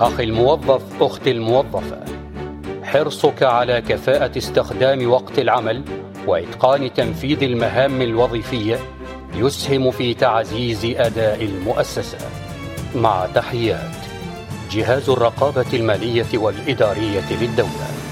أخي الموظف أختي الموظفة. حرصك على كفاءة استخدام وقت العمل وإتقان تنفيذ المهام الوظيفية يسهم في تعزيز أداء المؤسسة. مع تحيات جهاز الرقابة المالية والإدارية للدولة.